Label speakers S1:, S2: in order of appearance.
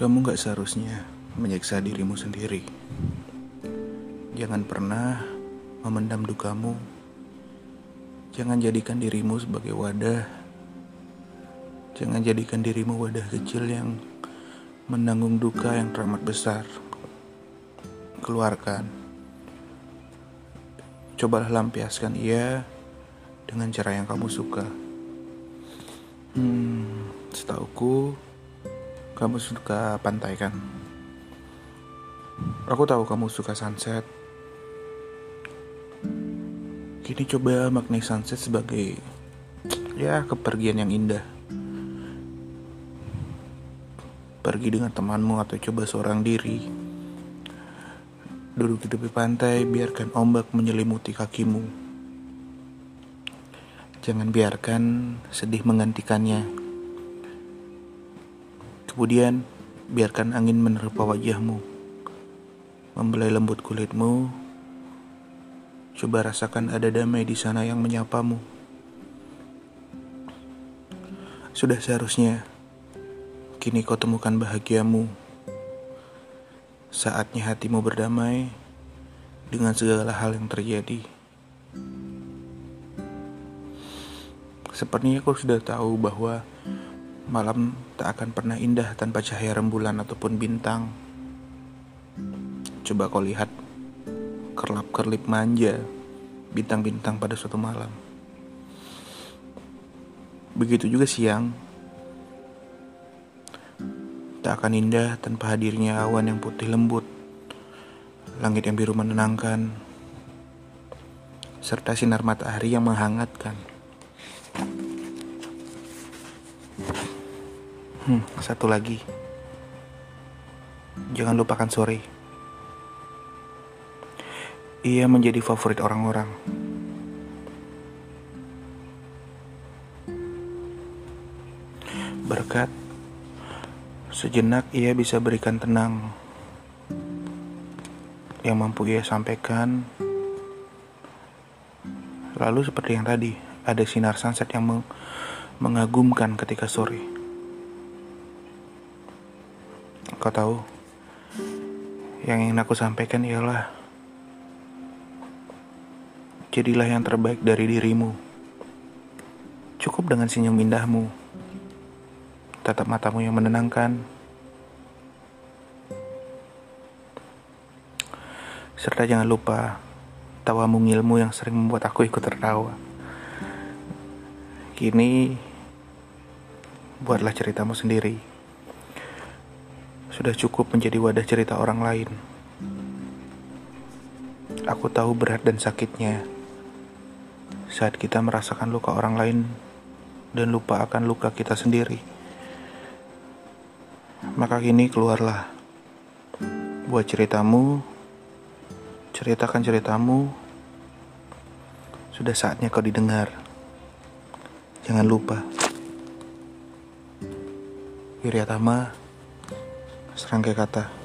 S1: Kamu gak seharusnya menyiksa dirimu sendiri. Jangan pernah memendam dukamu. Jangan jadikan dirimu sebagai wadah. Jangan jadikan dirimu wadah kecil yang menanggung duka yang teramat besar. Keluarkan. Cobalah lampiaskan ia dengan cara yang kamu suka. Hmm, setauku kamu suka pantai kan? Aku tahu kamu suka sunset. Kini coba maknai sunset sebagai ya kepergian yang indah. Pergi dengan temanmu atau coba seorang diri. Duduk di tepi pantai, biarkan ombak menyelimuti kakimu. Jangan biarkan sedih menggantikannya. Kemudian, biarkan angin menerpa wajahmu, membelai lembut kulitmu. Coba rasakan ada damai di sana yang menyapamu. Sudah seharusnya kini kau temukan bahagiamu. Saatnya hatimu berdamai dengan segala hal yang terjadi. Sepertinya kau sudah tahu bahwa Malam tak akan pernah indah tanpa cahaya rembulan ataupun bintang. Coba kau lihat kerlap-kerlip manja bintang-bintang pada suatu malam. Begitu juga siang. Tak akan indah tanpa hadirnya awan yang putih lembut, langit yang biru menenangkan, serta sinar matahari yang menghangatkan. Hmm, satu lagi. Jangan lupakan sore. Ia menjadi favorit orang-orang. Berkat sejenak ia bisa berikan tenang yang mampu ia sampaikan. Lalu seperti yang tadi, ada sinar sunset yang mengagumkan ketika sore. Kau tahu, yang ingin aku sampaikan ialah jadilah yang terbaik dari dirimu. Cukup dengan senyum indahmu, tatap matamu yang menenangkan, serta jangan lupa tawamu ngilmu yang sering membuat aku ikut tertawa. Kini, buatlah ceritamu sendiri sudah cukup menjadi wadah cerita orang lain. Aku tahu berat dan sakitnya saat kita merasakan luka orang lain dan lupa akan luka kita sendiri. Maka kini keluarlah, buat ceritamu, ceritakan ceritamu. Sudah saatnya kau didengar. Jangan lupa. Wiryatama serangkai kata